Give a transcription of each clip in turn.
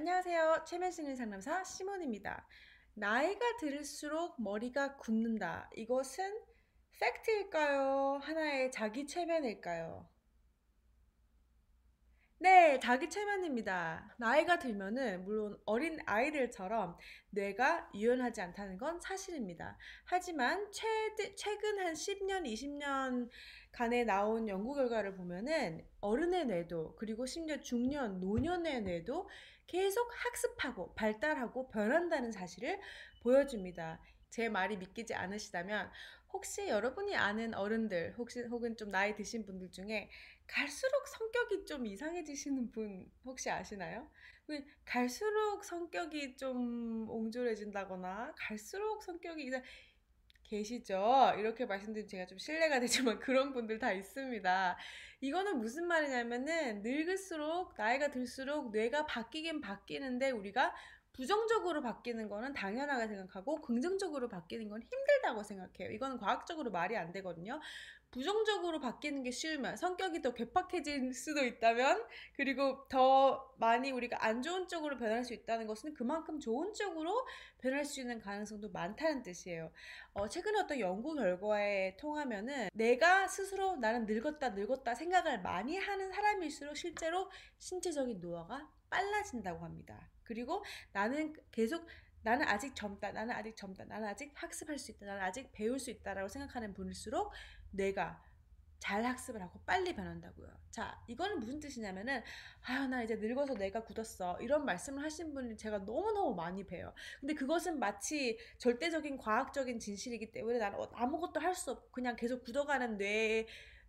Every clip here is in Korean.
안녕하세요. 최면 심리 상담사 시몬입니다. 나이가 들수록 머리가 굳는다. 이것은 팩트일까요? 하나의 자기 최면일까요? 네, 자기 최면입니다. 나이가 들면은 물론 어린 아이들처럼 뇌가 유연하지 않다는 건 사실입니다. 하지만 최, 최근 한 10년, 20년 간에 나온 연구 결과를 보면은 어른의 뇌도 그리고 심지어 중년, 노년의 뇌도 계속 학습하고 발달하고 변한다는 사실을 보여줍니다. 제 말이 믿기지 않으시다면 혹시 여러분이 아는 어른들 혹시 혹은 좀 나이 드신 분들 중에 갈수록 성격이 좀 이상해지시는 분 혹시 아시나요? 그 갈수록 성격이 좀 옹졸해진다거나 갈수록 성격이 이상 계시죠? 이렇게 말씀드리면 제가 좀 신뢰가 되지만 그런 분들 다 있습니다. 이거는 무슨 말이냐면은 늙을수록 나이가 들수록 뇌가 바뀌긴 바뀌는데 우리가 부정적으로 바뀌는 거는 당연하게 생각하고 긍정적으로 바뀌는 건 힘들다고 생각해요. 이거는 과학적으로 말이 안 되거든요. 부정적으로 바뀌는 게 쉬우면 성격이 더 괴팍해질 수도 있다면 그리고 더 많이 우리가 안 좋은 쪽으로 변할 수 있다는 것은 그만큼 좋은 쪽으로 변할 수 있는 가능성도 많다는 뜻이에요. 어, 최근에 어떤 연구 결과에 통하면은 내가 스스로 나는 늙었다 늙었다 생각을 많이 하는 사람일수록 실제로 신체적인 노화가 빨라진다고 합니다. 그리고 나는 계속 나는 아직 젊다. 나는 아직 젊다. 나는 아직 학습할 수 있다. 나는 아직 배울 수 있다라고 생각하는 분일수록 뇌가 잘 학습을 하고 빨리 변한다고요. 자, 이거는 무슨 뜻이냐면은, 아, 나 이제 늙어서 내가 굳었어. 이런 말씀을 하신 분이 제가 너무 너무 많이 봬요. 근데 그것은 마치 절대적인 과학적인 진실이기 때문에 나는 아무것도 할 수 없고 그냥 계속 굳어가는 뇌에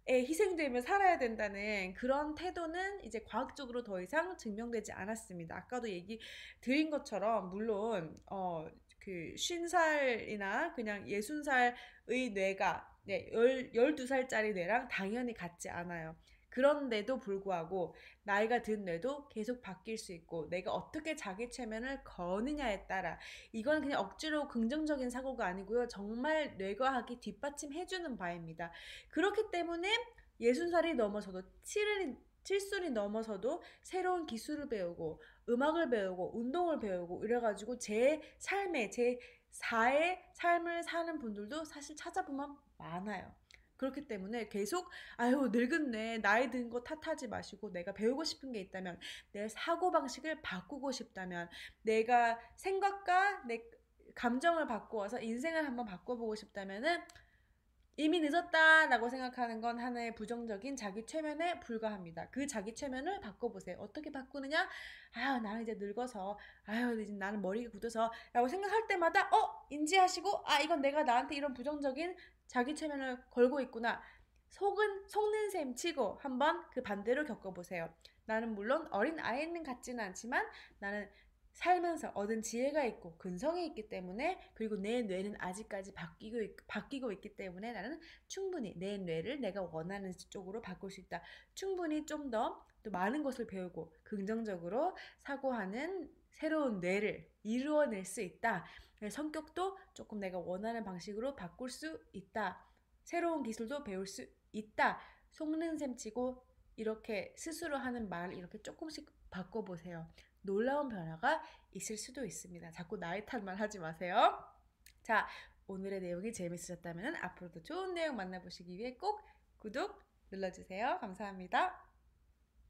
희생되며 살아야 된다는 그런 태도는 이제 과학적으로 더 이상 증명되지 않았습니다. 아까도 얘기 드린 것처럼 물론 어 그 50살이나 그냥 60살의 뇌가 네, 12살짜리 뇌랑 당연히 같지 않아요. 그런데도 불구하고 나이가 든 뇌도 계속 바뀔 수 있고 내가 어떻게 자기 최면을 거느냐에 따라 이건 그냥 억지로 긍정적인 사고가 아니고요. 정말 뇌과학이 뒷받침해주는 바입니다. 그렇기 때문에 60살이 넘어서도 7을 칠순이 넘어서도 새로운 기술을 배우고 음악을 배우고 운동을 배우고 이래가지고 제 삶에 제 4의 삶을 사는 분들도 사실 찾아보면 많아요. 그렇기 때문에 계속 아유 늙은네. 나이 든 거 탓하지 마시고 내가 배우고 싶은 게 있다면 내 사고 방식을 바꾸고 싶다면 내가 생각과 내 감정을 바꾸어서 인생을 한번 바꿔보고 싶다면은 이미 늦었다라고 생각하는 건 하나의 부정적인 자기 최면에 불과합니다. 그 자기 최면을 바꿔보세요. 어떻게 바꾸느냐? 아유, 나는 이제 늙어서, 아유, 이제 나는 머리가 굳어서, 라고 생각할 때마다, 어? 인지하시고, 아, 이건 내가 나한테 이런 부정적인 자기 최면을 걸고 있구나. 속은 속는 셈 치고 한번 그 반대로 겪어보세요. 나는 물론 어린 아이는 같지는 않지만 나는 살면서 얻은 지혜가 있고 근성이 있기 때문에 그리고 내 뇌는 아직까지 바뀌고, 바뀌고 있기 때문에 나는 충분히 내 뇌를 내가 원하는 쪽으로 바꿀 수 있다. 충분히 좀 더 또 많은 것을 배우고 긍정적으로 사고하는 새로운 뇌를 이루어낼 수 있다. 성격도 조금 내가 원하는 방식으로 바꿀 수 있다. 새로운 기술도 배울 수 있다. 속는 셈 치고 이렇게 스스로 하는 말을 이렇게 조금씩 바꿔보세요. 놀라운 변화가 있을 수도 있습니다. 자꾸 나이 탓만 하지 마세요. 자, 오늘의 내용이 재밌으셨다면 앞으로도 좋은 내용 만나보시기 위해 꼭 구독 눌러주세요. 감사합니다.